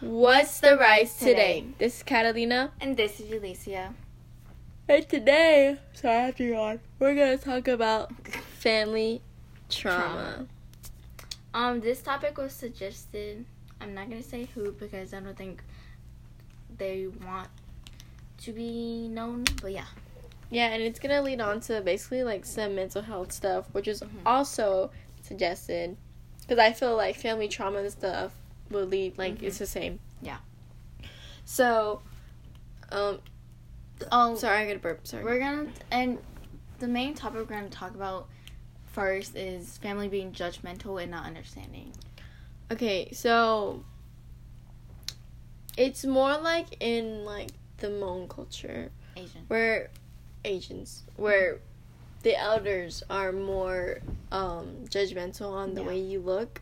What's the rise today? This is Catalina. And this is Alicia. And today, sorry, I have to yawn. We're gonna talk about family trauma. Trauma. Um, this topic was suggested. I'm not gonna say who because I don't think they want to be known. But yeah, Yeah, and it's gonna lead on to basically like some mental health stuff, which is Mhm. also suggested. Because I feel like family trauma and stuff will lead like Mhm. it's the same. Yeah. So, um, oh, sorry, I got a burp. Sorry. we're gonna and the main topic we're gonna talk about first is family being judgmental and not understanding. Okay, so it's more like in like the Hmong culture Asian. where Asians where the elders are more um judgmental on the Yeah. way you look.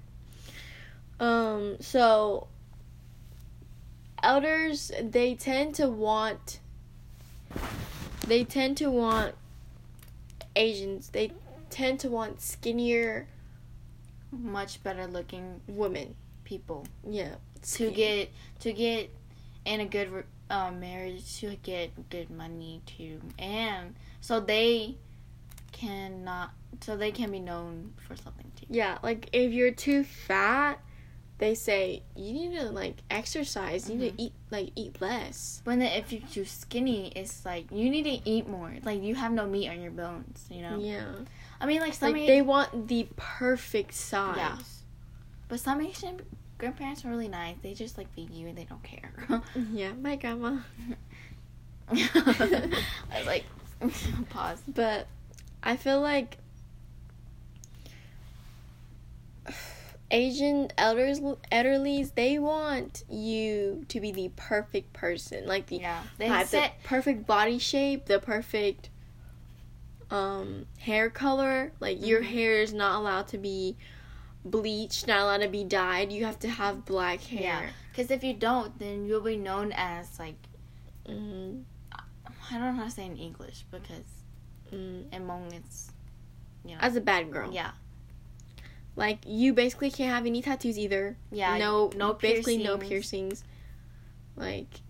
Um so elders they tend to want they tend to want Asians they tend to want skinnier Much better looking women. people Yeah. to get to get in a good uh, marriage to get good money to and so they cannot so they can be known for something too. Yeah, like if you're too fat, they say you need to like exercise. You need Mhm. to eat like eat less. when then if you're too skinny, it's like you need to eat more. Like you have no meat on your bones, you know. Yeah, I mean, like some like Asi- they want the perfect size. Yeah. but some Asian grandparents are really nice. They just like feed you and they don't care. Yeah, my grandma. I was like, pause. But I feel like Asian elders, elderlies, they want you to be the perfect person, like the Yeah, they have the perfect body shape, the perfect um hair color. Like your Mhm. hair is not allowed to be bleached, not allowed to be dyed. You have to have black hair. Because if you don't, then you'll be known as like hmm I don't know how to say in English because mm in Hmong it's you know As a bad girl. yeah Like you basically can't have any tattoos either. yeah no, no basically no piercings. piercings. Like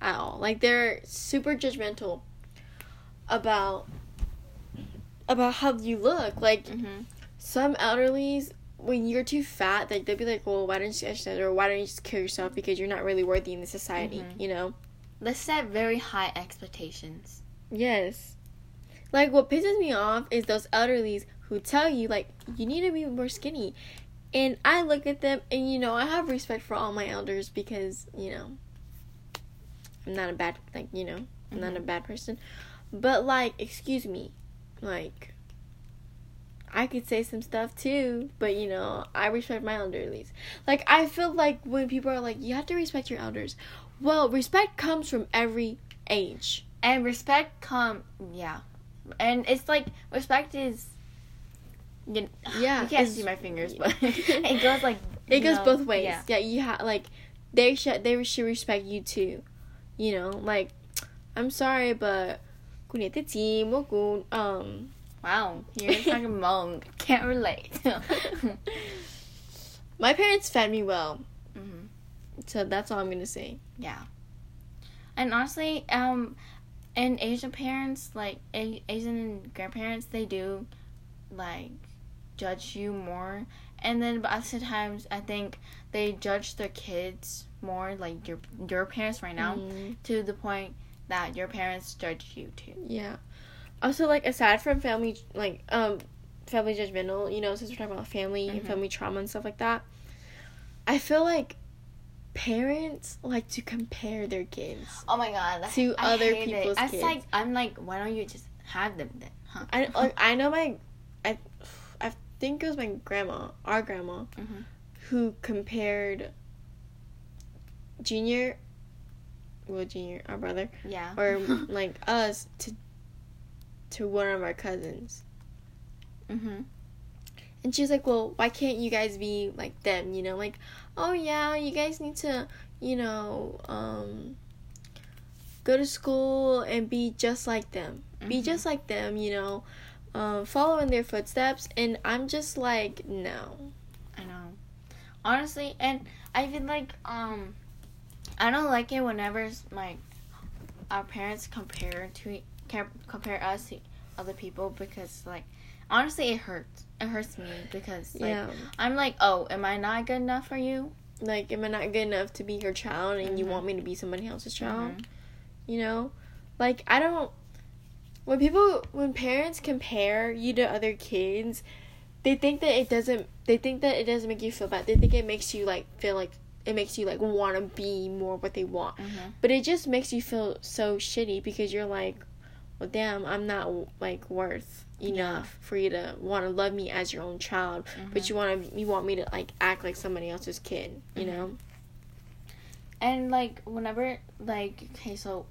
at all. Like they're super judgmental about about how you look. Like hmm some elderlies when you're too fat like they'll be like well why don't you exercise or why don't you just kill yourself because you're not really worthy in the society Mhm. you know Let's set very high expectations. yes like what pisses me off is those elderlies who tell you like you need to be more skinny and i look at them and you know i have respect for all my elders because you know i'm not a bad like you know i'm not mm-hmm. a bad person but like excuse me like I could say some stuff too, but you know, I respect my elders. Like I feel like when people are like, you have to respect your elders. Well, respect comes from every age. And respect come yeah, and it's like respect is. You, Yeah, you can't see my fingers, but it goes like It goes know, both ways. Yeah. Yeah, you have like they should they should respect you too. You know, like I'm sorry, but um Wow, you're talking Hmong. Can't relate. my parents fed me well, hmm so that's all I'm gonna say. Yeah. And honestly, um, and Asian parents, like A- Asian grandparents, they do, like, judge you more. And then, but other I think they judge their kids more, like your your parents right now, Mhm. to the point that your parents judge you too. Yeah. Also, like aside from family, like um, family judgmental, you know, since we're talking about family and Mhm. family trauma and stuff like that, I feel like parents like to compare their kids. Oh my god, To I other people's it. Kids. like, I'm like, why don't you just have them then? Huh? I like I know my, think it was my grandma, our grandma, Mhm. who compared Junior, well, Junior, our brother, Yeah. or like us to, to one of our cousins. hmm And she's like, well, why can't you guys be like them? You know, like, oh yeah, you guys need to, you know, um, go to school and be just like them. Be Mhm. just like them, you know, um, follow in their footsteps. And I'm just like, no. I know. Honestly, and I feel like um I don't like it whenever like our parents compare to compare us to other people because like honestly it hurts. It hurts me because like yeah. I'm like, oh, am I not good enough for you? Like, am I not good enough to be your child and you Mhm. want me to be somebody else's child? Mhm. You know? Like, I don't. When people, when parents compare you to other kids, they think that it doesn't, they think that it doesn't make you feel bad. They think it makes you, like, feel like, it makes you, like, want to be more what they want. Mhm. But it just makes you feel so shitty because you're like, well, damn, I'm not, like, worth enough for you to want to love me as your own child but Mhm. you want to you want me to like act like somebody else's kid you Mhm. know And like whenever like okay, so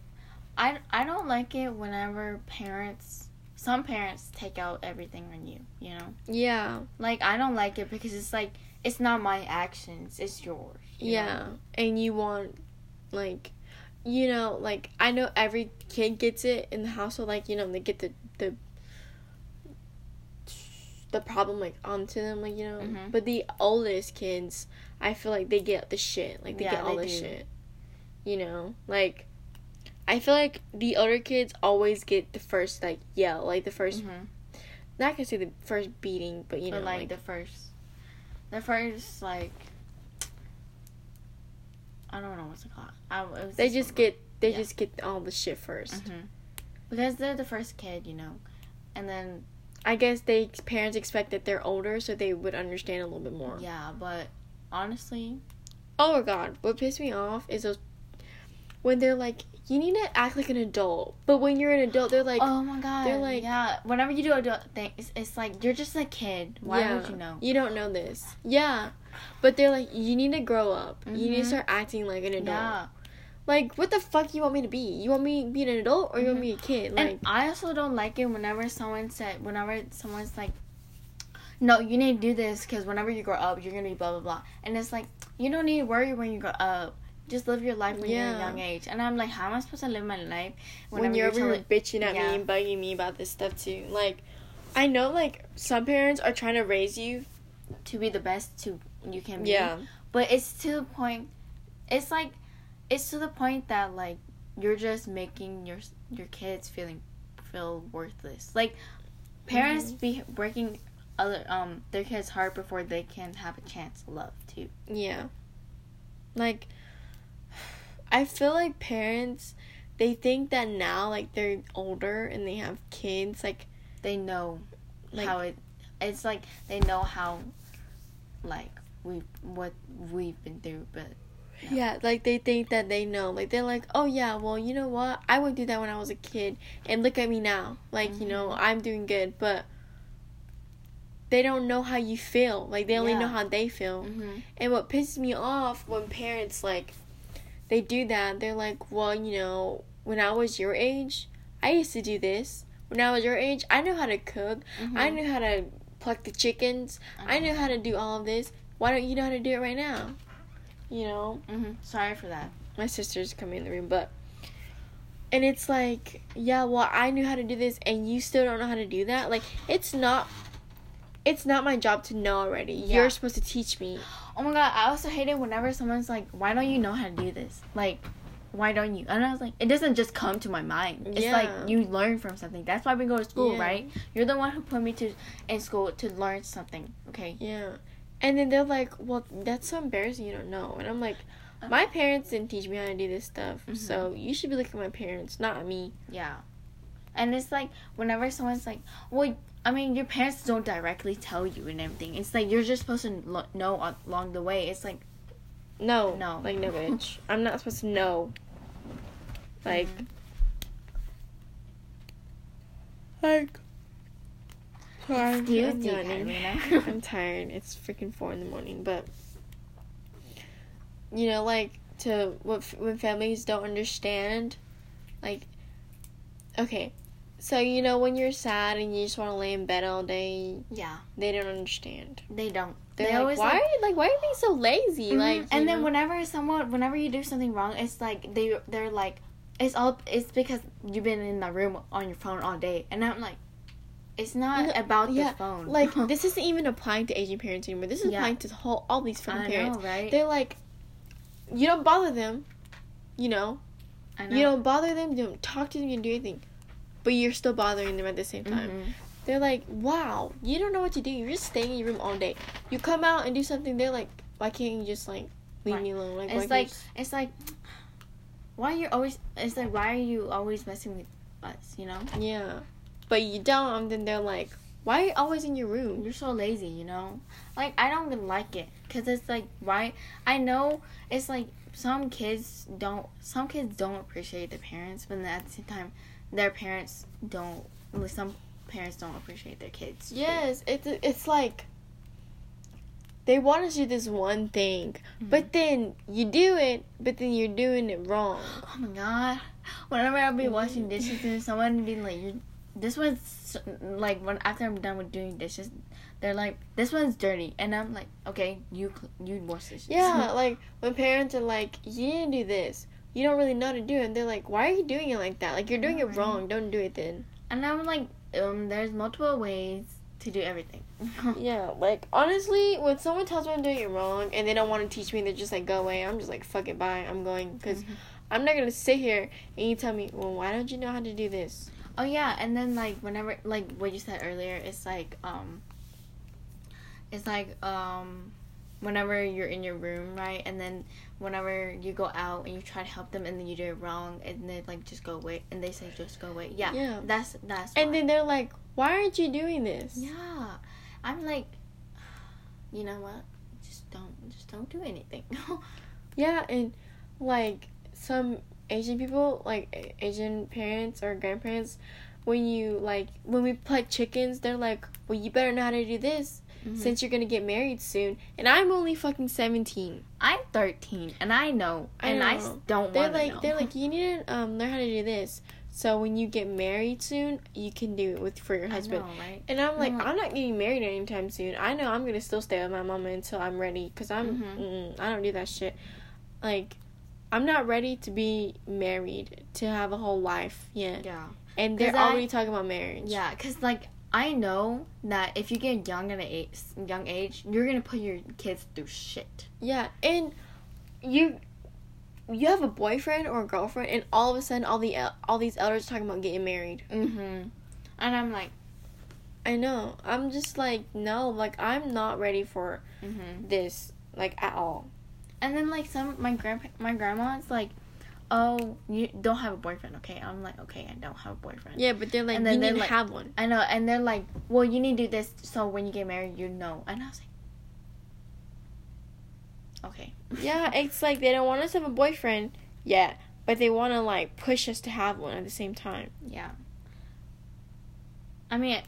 I I don't like it whenever parents some parents take out everything on you, you know? yeah Like I don't like it because it's like it's not my actions, it's yours. you yeah know? and you want like you know like i know every kid gets it in the household like you know they get the the the problem like onto them like you know Mhm. but the oldest kids i feel like they get the shit like they Yeah, get all they the do. shit you know like i feel like the older kids always get the first like yell like the 1st Mhm. not gonna say the first beating but you know like, like the first the first like I don't know what's it called. I, it was they just get they Yeah. just get all the shit 1st Mhm. because they're the first kid, you know. And then I guess they parents expect that they're older, so they would understand a little bit more. yeah, but honestly, Oh my god, what pissed me off is those when they're like, you need to act like an adult, but when you're an adult, they're like, oh my god, they're like- yeah. Whenever you do adult things, it's, like you're just a kid. Why yeah, would you know? You don't know this. Yeah, but they're like, you need to grow up. You need to Mhm. start acting like an adult. Yeah, Like, what the fuck you want me to be? You want me to be an adult or you want Mhm. me to be a kid? Like, and I also don't like it whenever someone said, whenever someone's like, no, you need to do this because whenever you grow up, you're gonna be blah blah blah. And it's like you don't need to worry when you grow up. Just live your life when you're a young age. And I'm like, how am I supposed to live my life when you're over here bitching at Yeah. me and bugging me about this stuff too. Like, I know like some parents are trying to raise you. to be the best to you can be? Yeah. But it's to the point. It's like, it's to the point that like you're just making your your kids feeling feel worthless. Like parents be breaking other um their kids' heart before they can have a chance to love too. Yeah. Like I feel like parents they think that now like they're older and they have kids like They know Like- how it. It's like they know how, like we what we've been through, but yeah. like they think that they know. Like they're like, "Oh yeah, well, you know what? I would do that when I was a kid and look at me now. Like, you know, Mhm. I'm doing good." But they don't know how you feel. Like they only Yeah. know how they feel. mm-hmm. And what pisses me off when parents like they do that, they're like, "Well, you know, when I was your age, I used to do this. When I was your age, I knew how to cook. Mm-hmm. I knew how to pluck the chickens. I knew how to do all of this. Why don't you know how to do it right now?" You know, hmm Sorry for that. my sister's coming in the room, but and it's like, yeah, well, I knew how to do this, and you still don't know how to do that. Like, it's not. It's not my job to know already. Yeah. You're supposed to teach me. Oh my god, I also hate it whenever someone's like, "Why don't you know how to do this?" Like, why don't you? And I was like, it doesn't just come to my mind. It's Yeah. like you learn from something. That's why we go to school, Yeah. right? You're the one who put me to in school to learn something. Okay. Yeah. And then they're like, well, that's so embarrassing you don't know. And I'm like, my parents didn't teach me how to do this stuff. Mhm. So you should be looking at my parents, not me. Yeah. And it's like whenever someone's like, "Well, I mean, your parents don't directly tell you and everything." It's like you're just supposed to lo- know along the way. It's like No. No. Like, no, bitch. I'm not supposed to know. Like, Mhm. like. Sorry, Excuse I'm you, yawning. Karina. I'm tired. It's freaking four in the morning, but you know, like to what when families don't understand, like, okay, so you know when you're sad and you just want to lay in bed all day, yeah, they don't understand. they don't. They're they like, always why like, are you like why are you being so lazy? Mhm. Like, and then know? whenever someone, whenever you do something wrong, it's like they they're like, it's all it's because you've been in the room on your phone all day, and I'm like, it's not No, about yeah, the phone. like this isn't even applying to Asian parents anymore. This is Yeah. applying to whole all these I fucking know, parents. right? They're like, you don't bother them. you know, I know. you don't bother them, you don't talk to them, you don't do anything, but you're still bothering them at the same time. Mhm. They're like, wow, you don't know what to do. You're just staying in your room all day. You come out and do something. They're like, why can't you just like leave Right. me alone? Like, It's like just- it's like why you're always it's like why are you always messing with us, you know? yeah, but you don't. And then they're like, why are you always in your room? You're so lazy, you know? Like I don't even like it cuz it's like why I know it's like some kids don't some kids don't appreciate the parents, but at the same time their parents don't like some parents don't appreciate their kids. Yes, it's it's like they want to do this one thing, but mm-hmm. then you do it, but then you're doing it wrong. Oh my god. Whenever I'll be washing mm-hmm. dishes and someone be like, you this one's like when after I'm done with doing dishes, they're like, this one's dirty, and I'm like, okay, you you wash dishes. Yeah, like when parents are like, you to do this. You don't really know how to do it. And they're like, why are you doing it like that? Like you're doing it wrong. Don't do it then. and I'm like, um, there's multiple ways to do everything. Yeah, like honestly, when someone tells me I'm doing it wrong and they don't want to teach me, they're just like, go away. I'm just like, fuck it, bye. I'm going because Mhm. I'm not gonna sit here and you tell me, well, why don't you know how to do this? Oh yeah, and then like whenever like what you said earlier, it's like um it's like um whenever you're in your room, right? And then whenever you go out and you try to help them and then you do it wrong and they like just go away and they say just go away. Yeah. Yeah. That's that's And why. then they're like, why aren't you doing this? Yeah. I'm like you know what? Just don't just don't do anything. Yeah, and like some Asian people, like Asian parents or grandparents, when you like when we pluck chickens, they're like, "Well, you better know how to do this Mhm. since you're gonna get married soon." And I'm only fucking seventeen. I'm 13 and I know I and I know. don't They're like, know. they're like, you need to um learn how to do this, so when you get married soon, you can do it with for your husband. know, right? And I'm like, Mhm. I'm not getting married anytime soon. I know I'm gonna still stay with my mama until I'm ready, cause I'm, Mhm. mm, I don't do that shit. Like, I'm not ready to be married to have a whole life yet. Yeah. And they're I- already talking about marriage. Yeah, cause like I know that if you get young at a age, young age, you're gonna put your kids through shit. Yeah, and you, you have a boyfriend or a girlfriend, and all of a sudden, all the el- all these elders are talking about getting married. Mm-hmm. And I'm like, I know. I'm just like, no, like I'm not ready for mm-hmm. this, like at all. And then like some my grandpa, my grandma's like, oh, you don't have a boyfriend, okay? I'm like, okay, I don't have a boyfriend. Yeah, but they're like, And then you need to like- have one. I know, and they're like, well, you need to do this so when you get married, you know. And I was like, okay. Yeah, it's like they don't want us to have a boyfriend yet, but they want to like push us to have one at the same time. Yeah. I mean,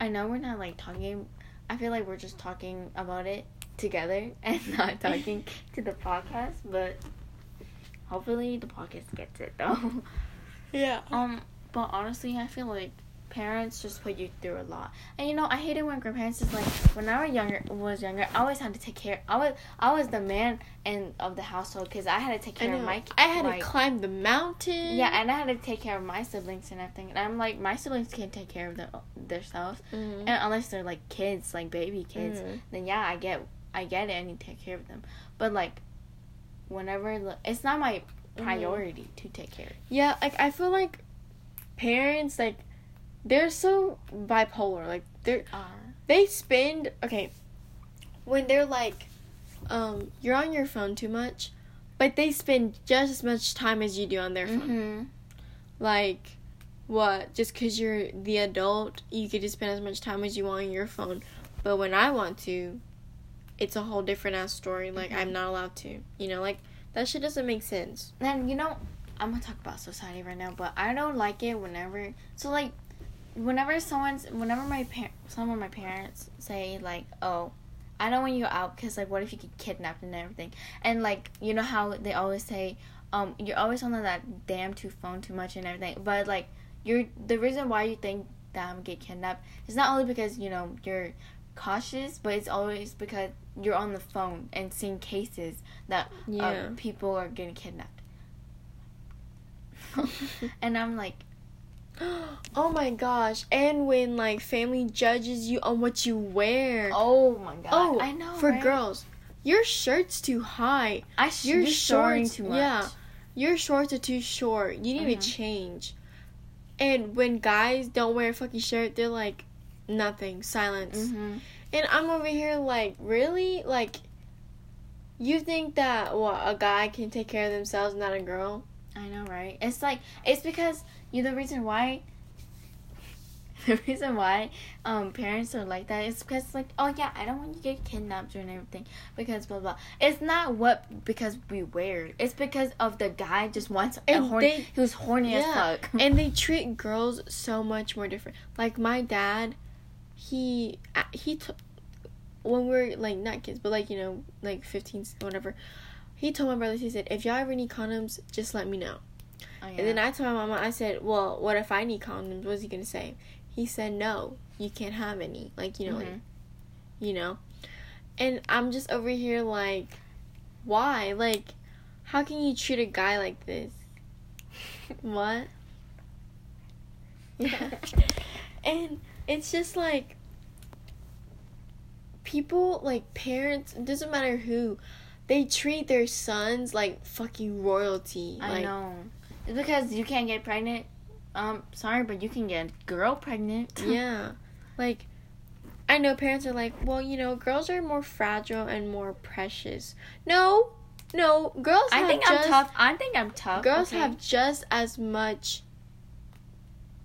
I know we're not like talking. I feel like we're just talking about it together and not talking to the podcast, but hopefully the podcast gets it though. Yeah. Um, but honestly, I feel like parents just put you through a lot. And you know, I hate it when grandparents is like when I was younger was younger, I always had to take care. I was I was the man and of the household because I had to take care of my. I had like, to climb the mountain. yeah, and I had to take care of my siblings and everything. And I'm like, my siblings can't take care of their, themselves, Mhm. and unless they're like kids, like baby kids, Mhm. then yeah, I get, I get it. I need to take care of them. But like, whenever it's not my Mhm. priority to take care. of Yeah, like I feel like parents like they're so bipolar. Like they're Are they spend okay when they're like um you're on your phone too much, but they spend just as much time as you do on their phone. mm-hmm. Like what? Just cuz you're the adult, you could just spend as much time as you want on your phone. But when I want to, it's a whole different ass story. Like Mhm. I'm not allowed to. You know, like that shit doesn't make sense. And you know, I'm gonna talk about society right now, but I don't like it whenever. So like, whenever someone's, whenever my par- some of my parents say like, "Oh, I don't want you out because like, what if you get kidnapped and everything?" And like, you know how they always say, um, you're always on that damn two phone too much and everything. But like, you're the reason why you think that I'm gonna get kidnapped is not only because you know you're cautious, but it's always because you're on the phone and seeing cases that Yeah. uh, people are getting kidnapped. and I'm like, oh my gosh. And when like family judges you on what you wear. oh my god, Oh, I know for right? girls. Your shirt's too high. I sh- your you're shorts- too much. yeah. your shorts are too short. You need Mhm. to change. And when guys don't wear a fucking shirt, they're like nothing, silence. Mm-hmm. And I'm over here like, really? Like, you think that what a guy can take care of themselves, not a girl? I know, right? It's like it's because you. The reason why. The reason why um parents are like that is because like oh yeah I don't want you to get kidnapped and everything because blah blah. It's not what because we wear. It's because of the guy just wants a And horny. they- he was horny as fuck. and they treat girls so much more different. Like my dad, he uh, he t- when we're like not kids, but like you know like 15, whatever. He told my brothers, he said, if y'all ever need condoms, just let me know. Oh, yeah. And then I told my mama, I said, well, what if I need condoms? What's he gonna say? He said, no, you can't have any. Like you know, like Mhm. you know. And I'm just over here like, why? Like, how can you treat a guy like this? what? Yeah. and it's just like people like parents, it doesn't matter who, they treat their sons like fucking royalty. I like know. It's because you can't get pregnant. Um, sorry, but you can get a girl pregnant. yeah. Like I know parents are like, well, you know, girls are more fragile and more precious. No, no, girls. I have think just, I'm tough. I think I'm tough. Girls okay? have just as much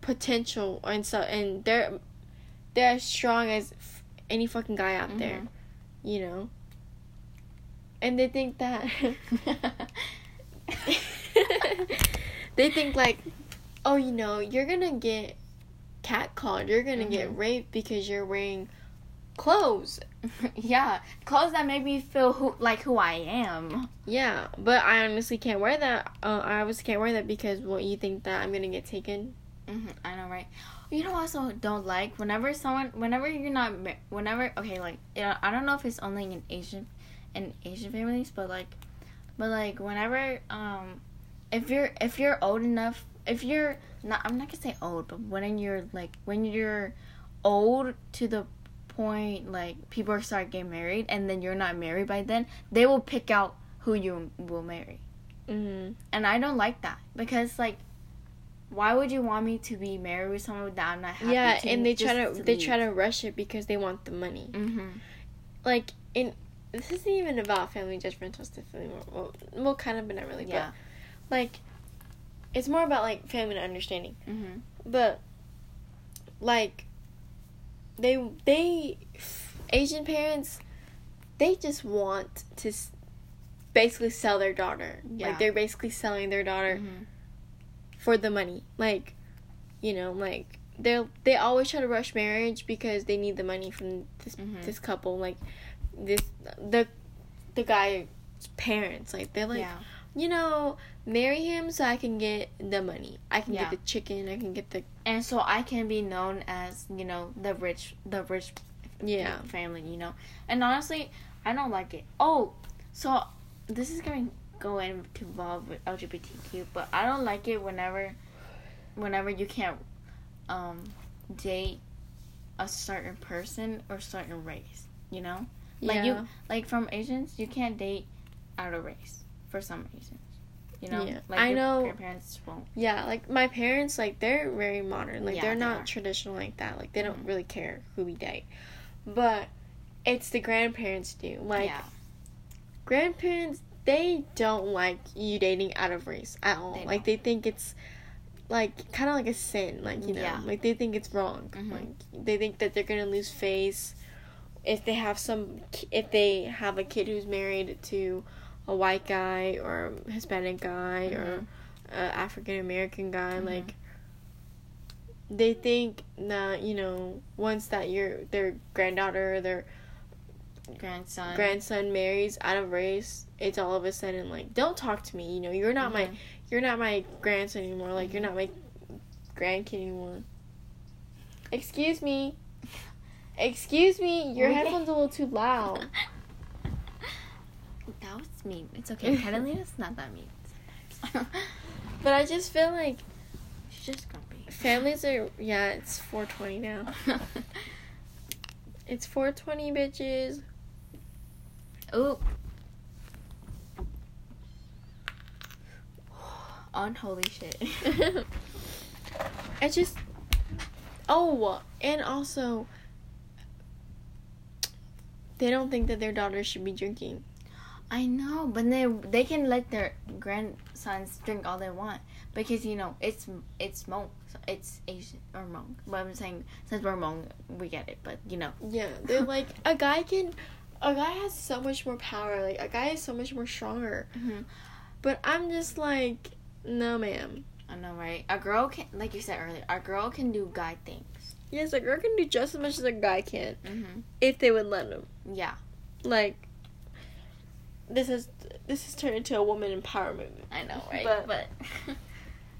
potential, and so and they're they're as strong as f- any fucking guy out there, Mhm. you know. And they think that they think like, oh, you know, you're gonna get catcalled, you're gonna get Mhm. raped because you're wearing clothes. yeah, clothes that make me feel who like who I am. Yeah, but I honestly can't wear that. Uh, I obviously can't wear that because what you think that I'm gonna get taken. hmm I know, right? You know, what I also don't like whenever someone, whenever you're not, whenever okay, like you know, I don't know if it's only in Asian, in Asian families, but like, but like whenever um, if you're if you're old enough, if you're not, I'm not gonna say old, but when you're like when you're old to the point like people start getting married and then you're not married by then, they will pick out who you will marry. Mm-hmm. And I don't like that because like why would you want me to be married with someone that I'm not happy Yeah, to and they try just to, they leave? try to rush it because they want the money. Mhm. Like in this isn't even about family judgmental stuff anymore. Well, well, kind of, but not really. Yeah. But like, it's more about like family understanding. Mhm. But like, they they Asian parents, they just want to basically sell their daughter. Yeah. Like they're basically selling their daughter Mhm. For the money. Like, you know, like they they always try to rush marriage because they need the money from this Mhm. this couple. Like this the the guy's parents. Like they're like, yeah. you know, marry him so I can get the money. I can Yeah. get the chicken. I can get the And so I can be known as, you know, the rich the rich yeah. family, you know. And honestly, I don't like it. Oh, so this is going go into involve with LGBTQ, but I don't like it whenever whenever you can't um date a certain person or certain race, you know? Like yeah. you like from Asians, you can't date out of race for some reasons. You know? Yeah. Like I your know- grandparents won't. Yeah, like my parents, like they're very modern. Like Yeah, they're they not traditional like that. Like they don't Mhm. really care who we date. But it's the grandparents do. Like yeah. grandparents, they don't like you dating out of race at all. They like they think it's like kind of like a sin. Like you know, Yeah. like they think it's wrong. Mhm. Like they think that they're gonna lose face if they have some if they have a kid who's married to a white guy or a Hispanic guy or a African American guy. Mhm. Like they think that you know once that your their granddaughter or their Grandson. grandson marries out of race, it's all of a sudden like, don't talk to me. You know, you're not my you're not my grandson anymore. Like you're not my grandkid anymore. Excuse me. Excuse me. Your headphones a little too loud. That was mean. It's okay. Catalina's not that mean. But I just feel like She's just grumpy. families are yeah. It's 4:20 now. It's 4:20, bitches. Ooh. unholy shit. it's just oh and also they don't think that their daughters should be drinking I know, but they they can let their grandsons drink all they want because you know it's it's Hmong, so it's Asian or Hmong. But I'm saying since we're Hmong, we get it. But you know, yeah, they're like a guy can, a guy has so much more power. Like a guy is so much more stronger. Mm-hmm. But I'm just like, no, ma'am. I know, right? A girl can, like you said earlier, a girl can do guy things. Yes, a girl can do just as much as a guy can Mm-hmm. if they would let him. Yeah, Like, this is this has turned into a woman empowerment. I know, right? But- but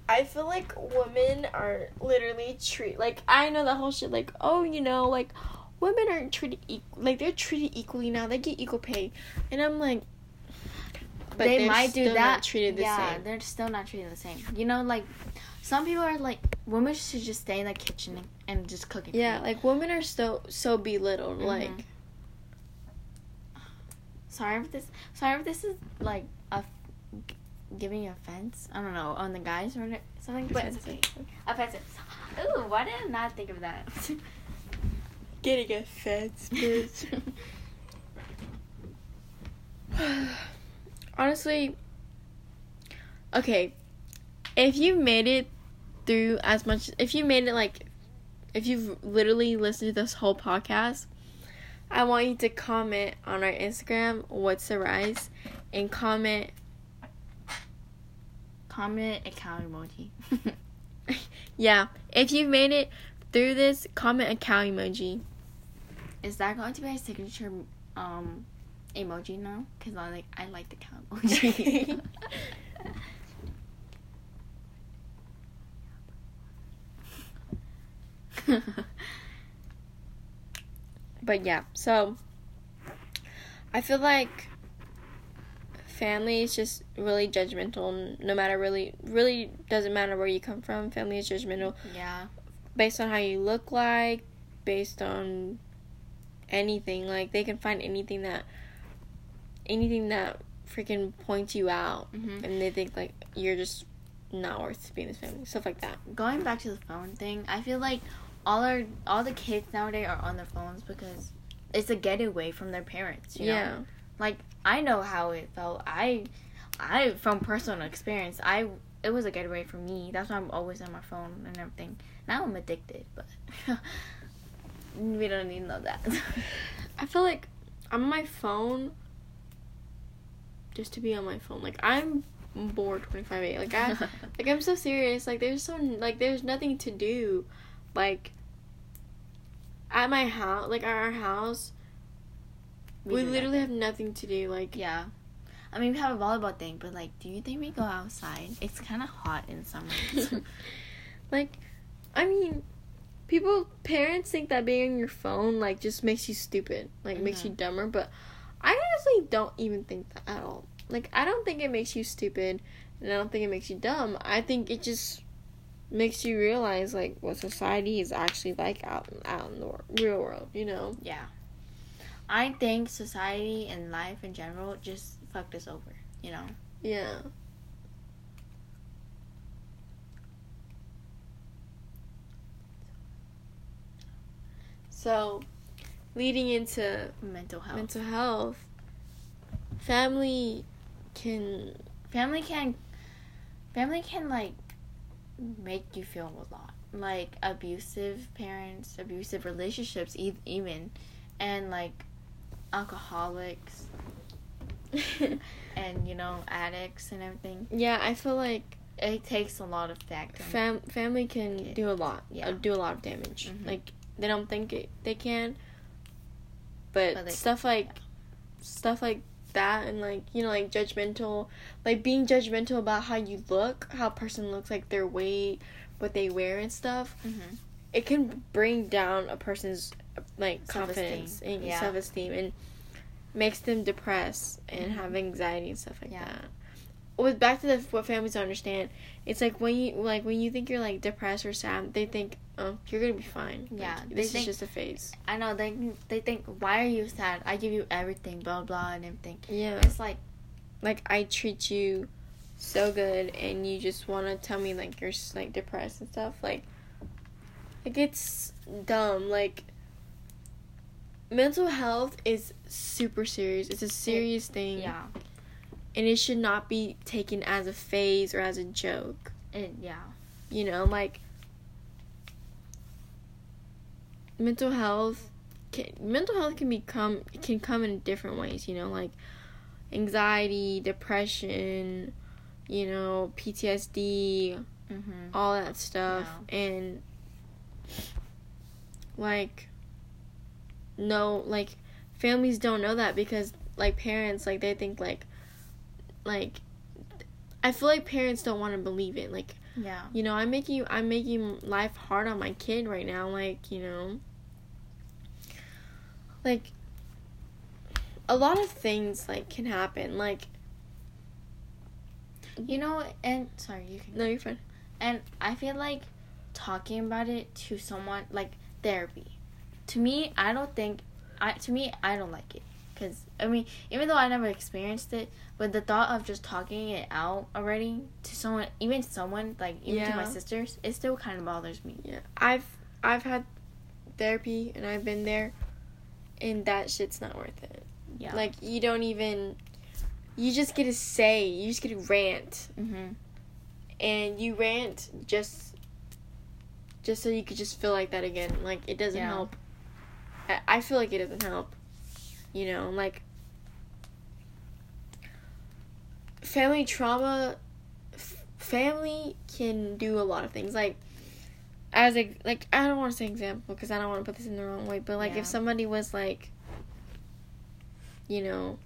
I feel like women are literally treat like I know the whole shit like oh you know like women aren't treated equal like they're treated equally now. They get equal pay. And I'm like but they they're might do that. not treated the yeah, same. they're still not treated the same. You know, like some people are like, women should just stay in the kitchen and, and just cook. Yeah like women are so so belittled Mhm. like. Sorry if this sorry if this is like a giving offense. I don't know on the guys or something but okay. Offensive. Ooh why did i not think of that getting offense bitch. Honestly okay if you made it through as much if you made it like if you've literally listened to this whole podcast i want you to comment on our instagram what's the rise and comment. Comment a cow emoji. Yeah if you've made it through this comment a cow emoji is that going to be a signature um emoji now because i like i like the cow emoji But yeah, so I feel like family is just really judgmental. No matter really, really doesn't matter where you come from. Family is judgmental yeah based on how you look like, based on anything. Like they can find anything that, anything that freaking points you out, hmm and they think like you're just not worth being in this family. Stuff like that. going back to the phone thing i feel like all our all the kids nowadays are on their phones because it's a getaway from their parents you know? yeah. like I know how it felt. I I from personal experience, I it was a getaway for me. That's why I'm always on my phone and everything. Now I'm addicted, but we don't need know that. I feel like I'm on my phone just to be on my phone. Like I'm bored 25 8. Like I like I'm so serious. Like there's so like there's nothing to do. Like at my house, like at our house, we, do literally nothing. have nothing to do. Like yeah. I mean, we have a volleyball thing, but like, do you think we go outside? It's kind of hot in summer. like I mean people parents think that being on your phone like just makes you stupid. Like makes you mm-hmm. dumber, but I honestly don't even think that at all. Like I don't think it makes you stupid and I don't think it makes you dumb. I think it just makes you realize like what society is actually like out out in the wor- real world, you know. yeah. I think society and life in general just fucked us over. You know. Yeah. So, leading into Mental health. mental health, family can family can family can like make you feel a lot like abusive parents abusive relationships e- even and like alcoholics and you know addicts and everything yeah, I feel like it takes a lot of that fam- family can do a lot, Yeah. do a lot of damage. Mhm. Like they don't think it, they can, but, But stuff like stuff like that and like you know like judgmental, like being judgmental about how you look, how a person looks, like their weight, what they wear and stuff. Mhm. It can bring down a person's like Self-esteem. confidence and Yeah. self esteem and makes them depressed and Mhm. have anxiety and stuff like Yeah. that. With back to the what families don't understand, it's like when you like when you think you're like depressed or sad, they think, oh, you're gonna be fine. Like, Yeah, this think- is just a phase. i know they they think why are you sad i give you everything blah blah and everything Yeah, it's like like I treat you so good and you just want to tell me like you're like depressed and stuff like like it's dumb like mental health is super serious it's a serious thing Yeah. and it should not be taken as a phase or as a joke And yeah. you know like mental health can, mental health can become can come in different ways you know like anxiety depression you know ptsd Mm-hmm. all that stuff. And like no like families don't know that because like parents like they think like like i feel like parents don't want to believe it. Like Yeah. you know i'm making i'm making life hard on my kid right now like you know like a lot of things like can happen like You know, and sorry, you can. no you're fine And I feel like talking about it to someone like therapy. To me, I don't think I to me I don't like it cuz I mean, even though I never experienced it, but the thought of just talking it out already to someone, even someone like even to my sisters, it still kind of bothers me. Yeah, I've I've had therapy and I've been there, and that shit's not worth it. Yeah. Like you don't even, you just get to say, you just get to rant, mhm. and you rant just, just so you could just feel like that again. Like it doesn't Yeah. help. I, I feel like it doesn't help. You know, like family trauma. F- family can do a lot of things. Like as a like I don't want to say example because I don't want to put this in the wrong way, but like Yeah. if somebody was like, you know,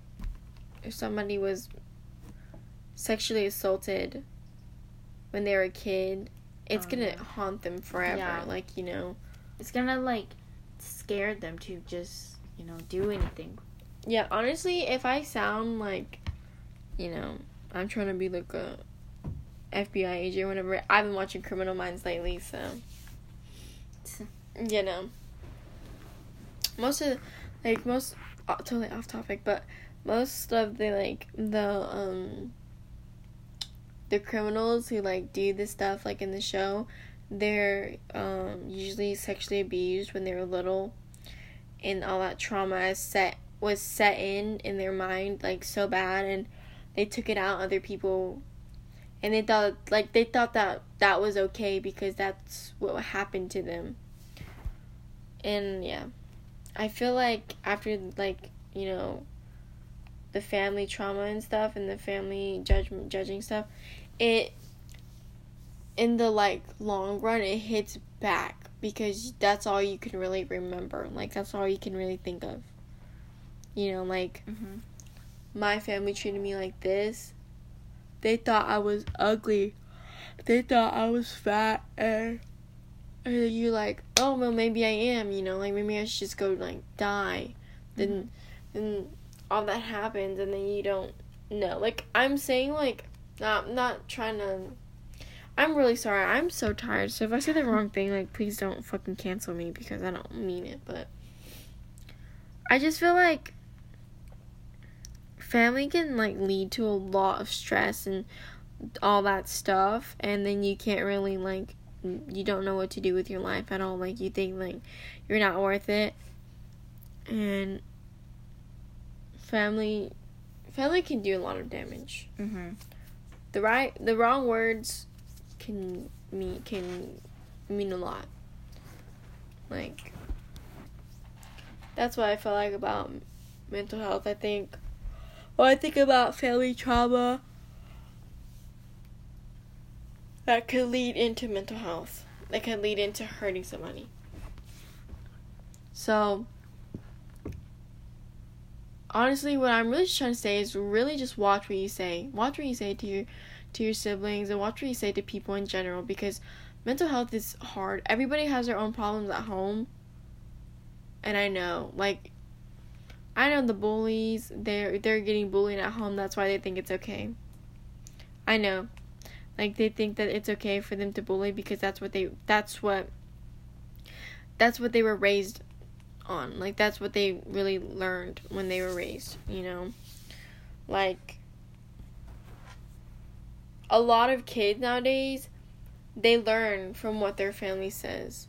if somebody was sexually assaulted when they were a kid, it's Oh, gonna yeah. haunt them forever. Yeah. Like you know, It's to like scare them to just, you know, do anything. yeah. Honestly, if I sound like, you know, I'm trying to be like a FBI agent or whatever, I've been watching Criminal Minds lately, so you know most of like most uh, totally off topic but most of the like the um the criminals who like do this stuff like in the show they're um usually sexually abused when they were little and all that trauma set was set in in their mind like so bad and they took it out other people. And they thought like they thought that that was okay because that's what happened to them. And yeah. I feel like after like you know the family trauma and stuff and the family judgment judging stuff it in the like long run it hits back because that's all you can really remember. Like that's all you can really think of. You know like Mhm. my family treated me like this. They thought i was ugly. They thought i was fat and and you're like oh well maybe i am you know like maybe i should just go like die. Then then all that happens and then you don't know. Like i'm saying like not not trying to i'm really sorry. I'm so tired. So if i say the wrong thing like please don't fucking cancel me because i don't mean it but i just feel like family can like lead to a lot of stress and all that stuff and then you can't really like you don't know what to do with your life at all. Like you think like you're not worth it. And family family can do a lot of damage. Mhm. the right the wrong words can mean can mean a lot. Like that's what i feel like about mental health i think. When i think about family trauma that could lead into mental health. That could lead into hurting somebody. So honestly what i'm really trying to say is really just watch what you say. Watch what you say to your to your siblings and watch what you say to people in general because mental health is hard. Everybody has their own problems at home. And i know like i know the bullies they're they're getting bullied at home. That's why they think it's okay. I know. Like they think that it's okay for them to bully because that's what they that's what that's what they were raised on. Like that's what they really learned when they were raised, you know? Like a lot of kids nowadays they learn from what their family says.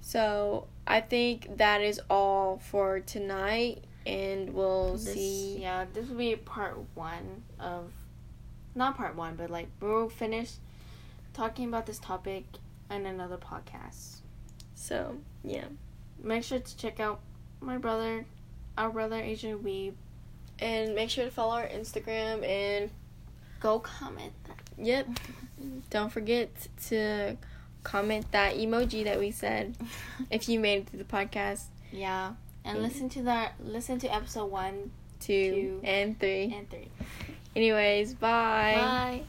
So I think that is all for tonight, and we'll This, see. Yeah, this will be part one of, not part one, but like we'll finish talking about this topic in another podcast. So yeah, Make sure to check out my brother, our brother Asian Weeb. And make sure to follow our Instagram and Go comment that. yep, don't forget to comment that emoji that we said if you made it to the podcast yeah, and Yeah. listen to that. Listen to episode one two, Two. and three. and three. Anyways, bye. Bye.